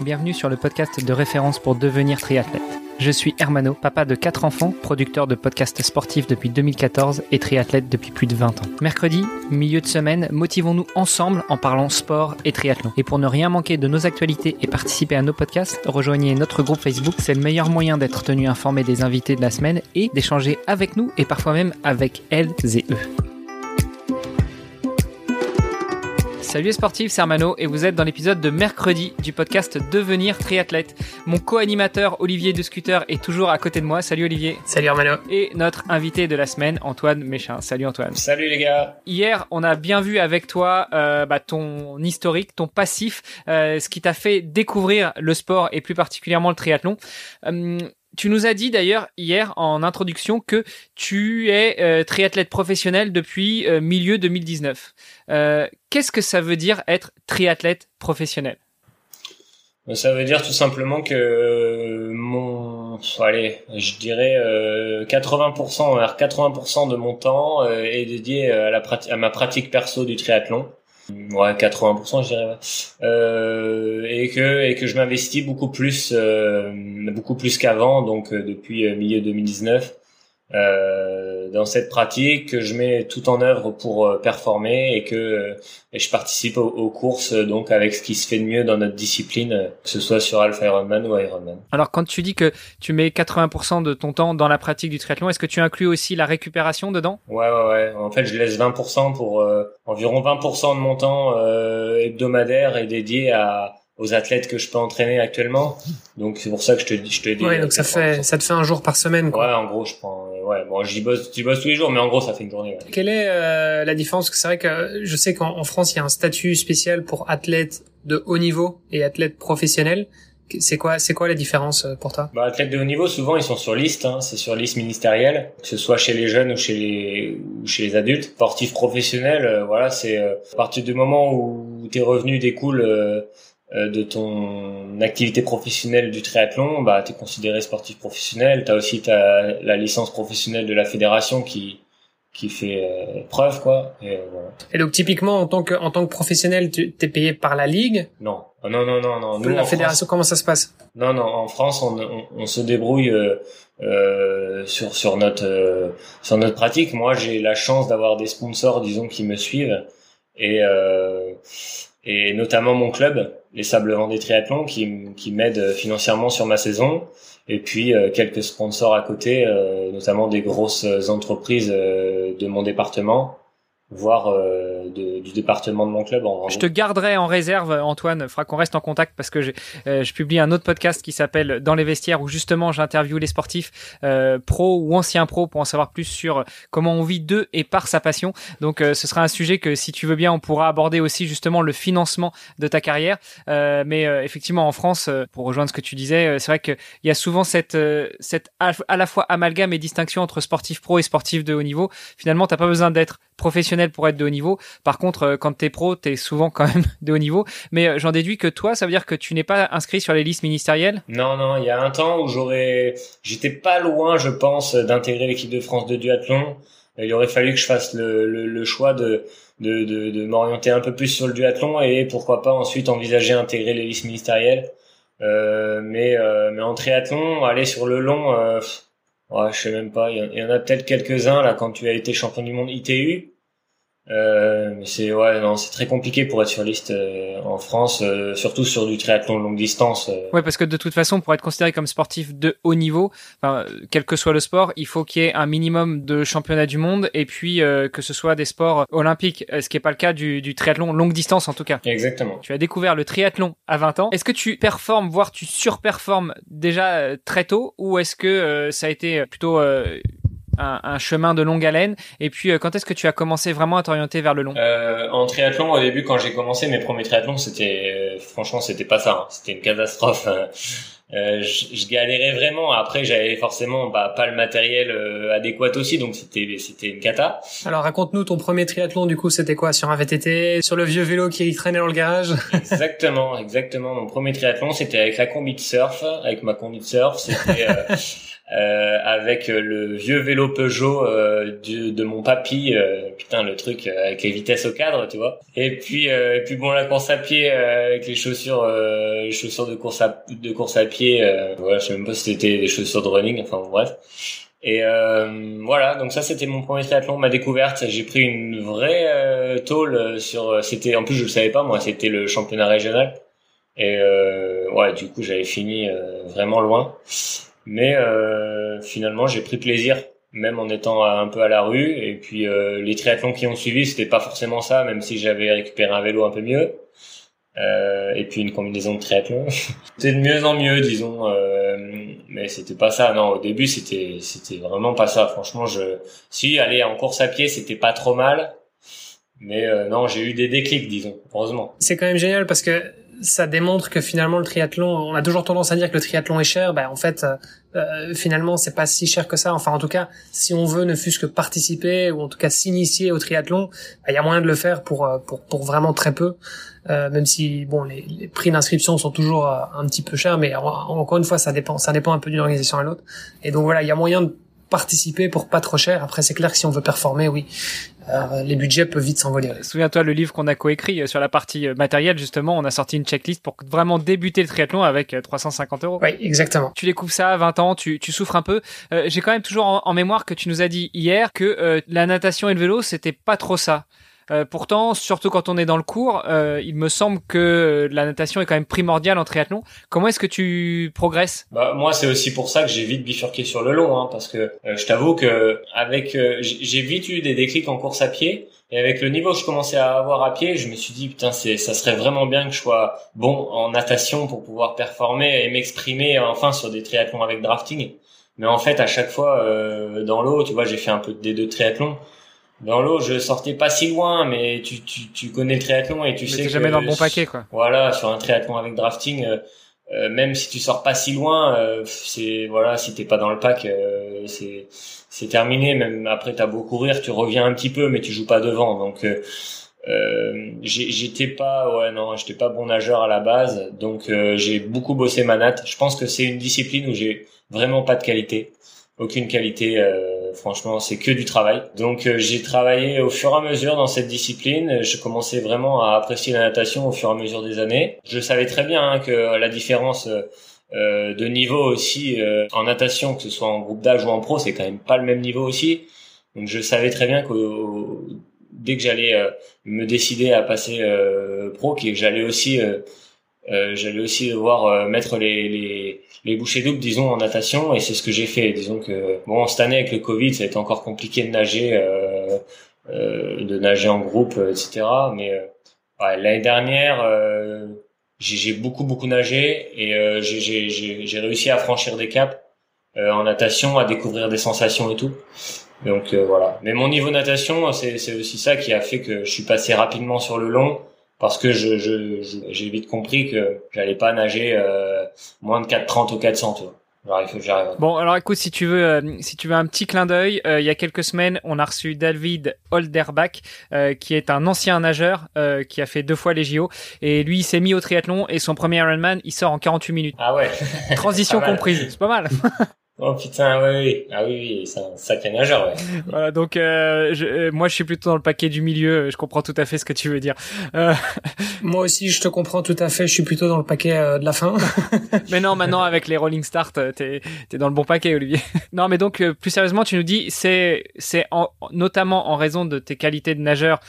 bienvenue sur le podcast de référence pour devenir triathlète. Je suis Hermano, papa de 4 enfants, producteur de podcasts sportifs depuis 2014 et triathlète depuis plus de 20 ans. Mercredi, milieu de semaine, motivons-nous ensemble en parlant sport et triathlon. Et pour ne rien manquer de nos actualités et participer à nos podcasts, rejoignez notre groupe Facebook. C'est le meilleur moyen d'être tenu informé des invités de la semaine et d'échanger avec nous et parfois même avec elles et eux. Salut les sportifs, c'est Armano et vous êtes dans l'épisode de mercredi du podcast Devenir triathlète. Mon co-animateur Olivier de Scooter est toujours à côté de moi. Salut Olivier. Salut Armano. Et notre invité de la semaine, Antoine Méchin. Salut Antoine. Salut les gars. Hier, on a bien vu avec toi euh, bah, ton historique, ton passif, euh, ce qui t'a fait découvrir le sport et plus particulièrement le triathlon. Euh, tu nous as dit d'ailleurs hier en introduction que tu es euh, triathlète professionnel depuis euh, milieu 2019. Euh, Qu'est-ce que ça veut dire être triathlète professionnel? Ça veut dire tout simplement que mon, allez, je dirais 80%, 80% de mon temps est dédié à, à ma pratique perso du triathlon. Ouais, 80%, je dirais. Euh, et que et que je m'investis beaucoup plus, euh, beaucoup plus qu'avant, donc euh, depuis euh, milieu 2019 euh, dans cette pratique que je mets tout en œuvre pour euh, performer et que euh, et je participe aux, courses donc avec ce qui se fait de mieux dans notre discipline, que ce soit sur Alpha Ironman ou Ironman. Alors quand tu dis que tu mets 80% de ton temps dans la pratique du triathlon, est-ce que tu inclus aussi la récupération dedans? Ouais ouais ouais. En fait, je laisse 20% pour environ 20% de mon temps hebdomadaire est dédié à aux athlètes que je peux entraîner actuellement. Donc c'est pour ça que je te dis, je te dis. Ouais, donc ça fait, ça te fait un jour par semaine. Quoi. Ouais, en gros, je prends. Ouais, bon, j'y bosse, j'y bosse tous les jours, mais en gros, ça fait une journée. Ouais. Quelle est euh, la différence? C'est vrai que je sais qu'en France, il y a un statut spécial pour athlètes de haut niveau et athlètes professionnels. C'est quoi, c'est quoi la différence euh, pour toi? Bah, athlètes de haut niveau, souvent ils sont sur liste, hein, c'est sur liste ministérielle, que ce soit chez les jeunes ou chez les ou chez les adultes. Sportif professionnel, euh, voilà, c'est à partir du moment où tes revenus découlent euh, de ton activité professionnelle du triathlon, bah, tu es considéré sportif professionnel. Tu as aussi ta, la licence professionnelle de la fédération qui, qui fait euh, preuve quoi. Et, voilà. et donc typiquement en tant que en tant que professionnel tu es payé par la ligue? Non. Ah, non non non non. Nous, la fédération comment ça se passe? Non non en France on, on, on se débrouille euh, euh, sur sur notre euh, sur notre pratique. Moi j'ai la chance d'avoir des sponsors disons qui me suivent. Et et notamment mon club les Sables Vendée Triathlon qui, qui m'aident financièrement sur ma saison. Et puis euh, quelques sponsors à côté, euh, notamment des grosses entreprises euh, de mon département voire euh, de, du département de mon club. En je te garderai en réserve, Antoine. Fera qu'on reste en contact parce que euh, je publie un autre podcast qui s'appelle Dans les vestiaires où justement j'interviewe les sportifs euh, pro ou anciens pro pour en savoir plus sur comment on vit d'eux et par sa passion. Donc euh, ce sera un sujet que si tu veux bien on pourra aborder aussi justement le financement de ta carrière. mais effectivement en France, pour rejoindre ce que tu disais, c'est vrai qu'il y a souvent cette cette à la fois amalgame et distinction entre sportif pro et sportif de haut niveau. Finalement, t'as pas besoin d'être professionnel pour être de haut niveau. Par contre, euh, quand t'es pro, t'es souvent quand même de haut niveau. Mais euh, j'en déduis que toi, ça veut dire que tu n'es pas inscrit sur les listes ministérielles? Non, non. Il y a un temps où j'aurais, j'étais pas loin, je pense, d'intégrer l'équipe de France de duathlon. Il aurait fallu que je fasse le, le, le choix de de, de, de m'orienter un peu plus sur le duathlon et pourquoi pas ensuite envisager intégrer les listes ministérielles. Euh, mais euh, mais en triathlon, aller sur le long, euh, ouais, je sais même pas. Il y en a peut-être quelques-uns là quand tu as été champion du monde ITU. Euh, c'est ouais non c'est très compliqué pour être sur liste euh, en France euh, surtout sur du triathlon de longue distance euh. ouais parce que de toute façon pour être considéré comme sportif de haut niveau enfin, quel que soit le sport il faut qu'il y ait un minimum de championnat du monde et puis que ce soit des sports olympiques ce qui est pas le cas du, du triathlon longue distance en tout cas. Exactement. Tu as découvert le triathlon à 20 ans. Est-ce que tu performes voire tu surperformes déjà très tôt ou est-ce que ça a été plutôt un, un, chemin de longue haleine. Et puis, euh, quand est-ce que tu as commencé vraiment à t'orienter vers le long? Euh, En triathlon, au début, quand j'ai commencé mes premiers triathlons, c'était franchement, c'était pas ça. Hein. C'était une catastrophe. Hein. Euh, je, je, galérais vraiment. Après, j'avais forcément bah, pas le matériel euh, adéquat aussi, donc c'était c'était une cata. Alors raconte-nous ton premier triathlon. Du coup, c'était quoi? Sur un VTT Sur le vieux vélo qui traînait dans le garage? Exactement, exactement. Mon premier triathlon, c'était avec la combi de surf, avec ma combi de surf. C'était euh, avec le vieux vélo Peugeot de, de, mon papy, putain le truc avec les vitesses au cadre, tu vois. Et puis et puis bon la course à pied avec les chaussures les chaussures de course à de course à pied, voilà, je sais même pas si c'était des chaussures de running, enfin bref. Et euh, voilà, donc ça c'était mon premier triathlon, ma découverte. J'ai pris une vraie euh, tôle sur. C'était en plus je le savais pas moi, c'était le championnat régional. Et euh, ouais, du coup j'avais fini euh, vraiment loin. Mais euh, finalement j'ai pris plaisir, même en étant un peu à la rue. Et puis les triathlons qui ont suivi, c'était pas forcément ça, même si j'avais récupéré un vélo un peu mieux. Euh, et puis une combinaison de triathlon. c'était de mieux en mieux, disons. Euh, mais c'était pas ça. Non, au début, c'était c'était vraiment pas ça. Franchement, je si aller en course à pied, c'était pas trop mal. Mais euh, non, j'ai eu des déclics, disons. Heureusement. C'est quand même génial parce que ça démontre que finalement le triathlon, on a toujours tendance à dire que le triathlon est cher. Ben en fait, euh, euh finalement, c'est pas si cher que ça. Enfin, en tout cas, si on veut ne fût-ce que participer ou en tout cas s'initier au triathlon, ben, il y a moyen de le faire pour pour pour vraiment très peu. Euh, même si bon les, les prix d'inscription sont toujours euh, un petit peu chers, mais encore une fois ça dépend ça dépend un peu d'une organisation à l'autre. Et donc voilà, il y a moyen de participer pour pas trop cher. Après c'est clair que si on veut performer, oui, euh, les budgets peuvent vite s'envoler. Souviens-toi le livre qu'on a coécrit sur la partie matérielle justement, on a sorti une checklist pour vraiment débuter le triathlon avec 350 euros. Oui, exactement. Tu découvres ça à 20 ans, tu, tu souffres un peu. J'ai quand même toujours en, en, mémoire que tu nous as dit hier que la natation et le vélo c'était pas trop ça. Euh, pourtant, surtout quand on est dans le cours, euh, il me semble que la natation est quand même primordiale en triathlon. Comment est-ce que tu progresses? Bah, Moi, c'est aussi pour ça que j'ai vite bifurqué sur le long, hein, parce que euh, je t'avoue que avec j'ai vite eu des déclics en course à pied. Et avec le niveau que je commençais à avoir à pied, je me suis dit putain, ça serait vraiment bien que je sois bon en natation pour pouvoir performer et m'exprimer enfin sur des triathlons avec drafting. Mais en fait, à chaque fois dans l'eau, tu vois, j'ai fait un peu des deux triathlons dans l'eau, je sortais pas si loin, mais tu, tu, tu connais le triathlon et tu sais que jamais dans le bon paquet, quoi. Voilà, sur un triathlon avec drafting, euh, euh, même si tu sors pas si loin, euh, c'est voilà, si t'es pas dans le pack, c'est c'est terminé. Même après, t'as beau courir, tu reviens un petit peu, mais tu joues pas devant. Donc j'étais pas ouais non, j'étais pas bon nageur à la base, donc j'ai beaucoup bossé ma natte. Je pense que c'est une discipline où j'ai vraiment pas de qualité, aucune qualité. Euh, franchement, c'est que du travail. Donc euh, j'ai travaillé au fur et à mesure dans cette discipline. Je commençais vraiment à apprécier la natation au fur et à mesure des années. Je savais très bien hein, que la différence euh, de niveau aussi euh, en natation, que ce soit en groupe d'âge ou en pro, c'est quand même pas le même niveau aussi. Donc je savais très bien que dès que j'allais me décider à passer pro, que j'allais aussi j'allais aussi devoir mettre les, les les bouchées doubles, disons, en natation, et c'est ce que j'ai fait. Disons que, bon, cette année, avec le Covid, ça a été encore compliqué de nager, euh, euh, de nager en groupe, euh, etc. Mais euh, ouais, l'année dernière, euh, j'ai beaucoup, beaucoup nagé, et j'ai réussi à franchir des caps en natation, à découvrir des sensations et tout. Donc voilà. Mais mon niveau natation, c'est aussi ça qui a fait que je suis passé rapidement sur le long parce que je j'ai vite compris que j'allais pas nager euh, moins de 4,30 ou 400 tu vois. Bon, alors écoute, si tu veux, euh, si tu veux un petit clin d'œil, euh, il y a quelques semaines, on a reçu David Holderbach, qui est un ancien nageur, qui a fait deux fois les JO, et lui, il s'est mis au triathlon et son premier Ironman, il sort en 48 minutes. Ah ouais. Transition comprise, c'est pas mal. Oh putain, oui, oui. Ah oui, oui, c'est un sacré nageur, ouais. voilà, donc euh, je, euh, moi je suis plutôt dans le paquet du milieu, je comprends tout à fait ce que tu veux dire. Euh... Moi aussi, je te comprends tout à fait, je suis plutôt dans le paquet euh, de la fin. mais non, maintenant avec les Rolling Start, t'es es dans le bon paquet, Olivier. non, mais donc plus sérieusement, tu nous dis, c'est c'est notamment en raison de tes qualités de nageur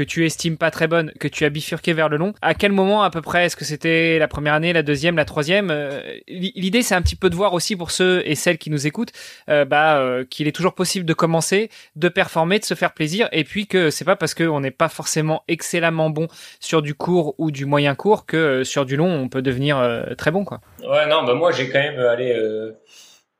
que tu estimes pas très bonne, que tu as bifurqué vers le long. À quel moment à peu près Est-ce que c'était la première année, la deuxième, la troisième euh, L'idée, c'est un petit peu de voir aussi pour ceux et celles qui nous écoutent, euh, bah, euh, qu'il est toujours possible de commencer, de performer, de se faire plaisir, et puis que c'est pas parce qu'on n'est pas forcément excellemment bon sur du court ou du moyen court que sur du long, on peut devenir très bon, quoi. Ouais, non, bah moi j'ai quand même allé.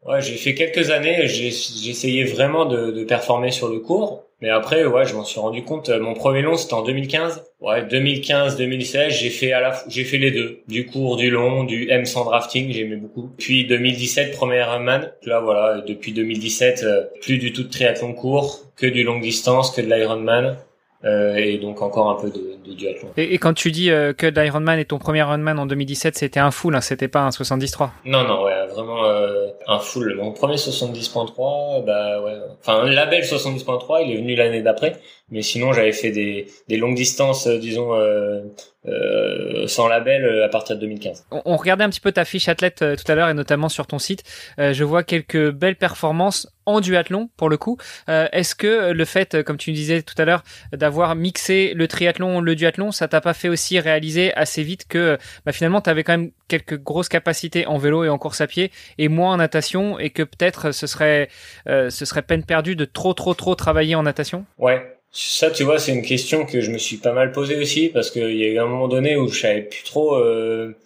Ouais, j'ai fait quelques années. J'ai essayé vraiment de, de performer sur le court. Mais après, ouais, je m'en suis rendu compte. Euh, mon premier long, c'était en 2015. Ouais, 2015-2016, j'ai fait à la, j'ai fait les deux. Du court, du long, du M sans drafting, j'aimais beaucoup. Puis 2017, premier Ironman. Là, voilà, depuis 2017, euh, plus du tout de triathlon court, que du long distance, que de l'Ironman. Euh, et donc encore un peu de, de duathlon. Et, et, quand tu dis euh, que l'Ironman est ton premier Ironman en 2017, c'était un full, hein, c'était pas un 73 Non, non, ouais, vraiment euh, un full. Mon premier 70.3, bah ouais. Enfin, le label 70.3, il est venu l'année d'après. Mais sinon, j'avais fait des, des longues distances, euh, disons, euh, sans label à partir de 2015. On, regardait un petit peu ta fiche athlète tout à l'heure et notamment sur ton site. Je vois quelques belles performances en duathlon pour le coup. Est-ce que le fait, comme tu disais tout à l'heure, d'avoir mixé le triathlon, le duathlon, ça t'a pas fait aussi réaliser assez vite que bah, finalement tu avais quand même quelques grosses capacités en vélo et en course à pied et moins en natation et que peut-être ce serait euh, ce serait peine perdue de trop trop trop travailler en natation? Ouais, ça, tu vois, c'est une question que je me suis pas mal posée aussi parce qu'il y a eu un moment donné où je savais plus trop. Euh...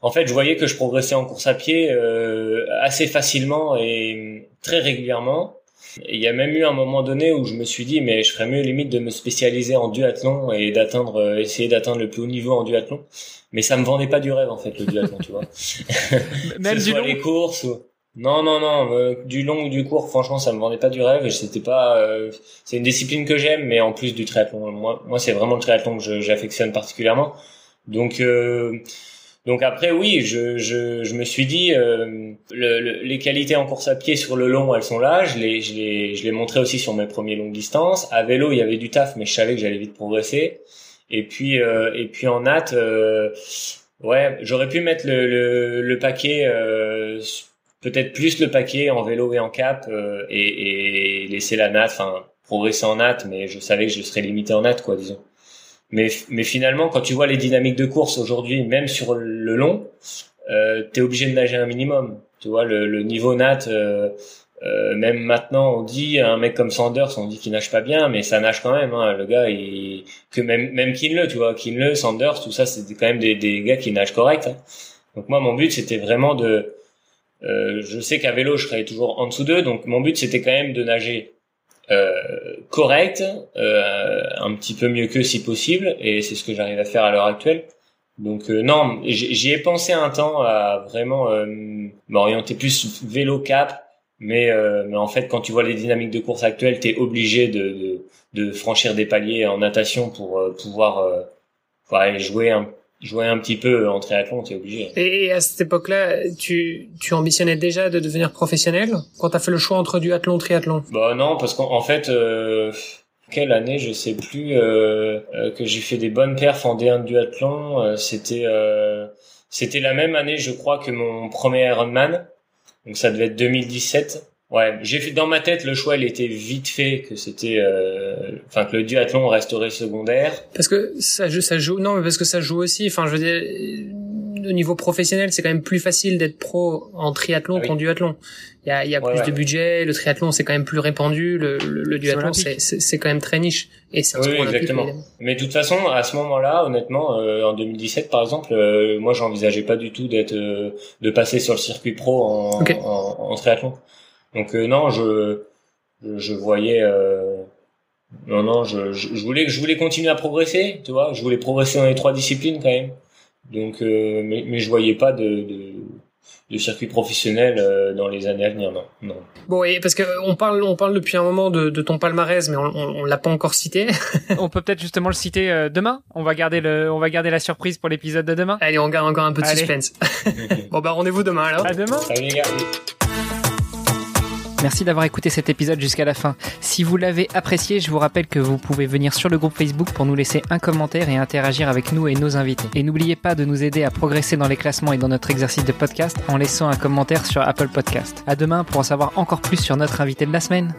En fait, je voyais que je progressais en course à pied euh, assez facilement et très régulièrement. Et il y a même eu un moment donné où je me suis dit, mais je ferais mieux limite de me spécialiser en duathlon et d'atteindre, euh, essayer d'atteindre le plus haut niveau en duathlon. Mais ça me vendait pas du rêve en fait le duathlon, tu vois. Même que ce du soit long les courses ou non non non euh, du long ou du court franchement ça me vendait pas du rêve et c'était pas euh, c'est une discipline que j'aime mais en plus du triathlon moi moi c'est vraiment le triathlon que j'affectionne particulièrement donc euh, donc après oui je je je me suis dit euh, le, le- les qualités en course à pied sur le long elles sont là. Je les je les je les montrais aussi sur mes premiers longues distances. À vélo il y avait du taf mais je savais que j'allais vite progresser. Et puis euh, et puis en nat euh, ouais j'aurais pu mettre le le, le paquet euh, peut-être plus le paquet en vélo et en cap euh, et, et laisser la natte, enfin progresser en natte, mais je savais que je serais limité en natte, quoi, disons. Mais, mais finalement, quand tu vois les dynamiques de course aujourd'hui, même sur le long, euh, t'es obligé de nager un minimum. Tu vois, le, le niveau natte, euh, euh, même maintenant, on dit un mec comme Sanders, on dit qu'il nage pas bien, mais ça nage quand même. Hein, le gars, il, que même même Kinle, tu vois, Kinle, Sanders, tout ça, c'était quand même des, des gars qui nagent correct. hein. Donc moi, mon but, c'était vraiment de euh, je sais qu'à vélo, je serais toujours en dessous d'eux, donc mon but c'était quand même de nager euh, correct, euh, un petit peu mieux qu'eux si possible, et c'est ce que j'arrive à faire à l'heure actuelle. Donc euh, non, j'y ai pensé un temps à vraiment euh, m'orienter plus vélo cap, mais euh, mais en fait quand tu vois les dynamiques de course actuelles, t'es obligé de, de de franchir des paliers en natation pour euh, pouvoir pour aller jouer un jouer un petit peu en triathlon, t'es obligé. Et, à cette époque-là, tu, tu ambitionnais déjà de devenir professionnel quand t'as fait le choix entre duathlon triathlon? Bah non, parce qu'en en fait, euh, quelle année, je sais plus, euh, euh, que j'ai fait des bonnes perfs en D1 de duathlon. euh, c'était euh, c'était la même année, je crois, que mon premier Ironman. Donc ça devait être 2017. Ouais, j'ai fait dans ma tête le choix, il était vite fait que c'était, euh, enfin que le duathlon resterait secondaire. Parce que ça joue, ça joue. Non, mais parce que ça joue aussi. Enfin, je veux dire, au niveau professionnel, c'est quand même plus facile d'être pro en triathlon Ah oui. qu'en duathlon. Il y a, il y a Ouais, plus ouais. de budget. Le triathlon, c'est quand même plus répandu. Le, le, le duathlon, c'est quand même très niche. Et c'est un Oui, olympique, exactement. Mais de toute façon, à ce moment-là, honnêtement, euh, en 2017 par exemple, euh, moi j'envisageais pas du tout d'être, euh, de passer sur le circuit pro en, en, en triathlon. Donc euh, non, je, je, voyais, euh, non non, je, je, je voulais, je voulais continuer à progresser, tu vois, je voulais progresser dans les trois disciplines quand même. Donc, euh, mais, mais je voyais pas de, de, de circuit professionnel dans les années à venir, non, non. Bon, et parce que on parle, on parle depuis un moment de, de ton palmarès, mais on, on, on l'a pas encore cité. On peut peut-être justement le citer demain. On va garder le, on va garder la surprise pour l'épisode de demain. Allez, on garde encore un peu de Allez. suspense. bon, bah rendez-vous demain alors. À demain. Salut les gars. Merci d'avoir écouté cet épisode jusqu'à la fin. Si vous l'avez apprécié, je vous rappelle que vous pouvez venir sur le groupe Facebook pour nous laisser un commentaire et interagir avec nous et nos invités. Et n'oubliez pas de nous aider à progresser dans les classements et dans notre exercice de podcast en laissant un commentaire sur Apple Podcast. À demain pour en savoir encore plus sur notre invité de la semaine.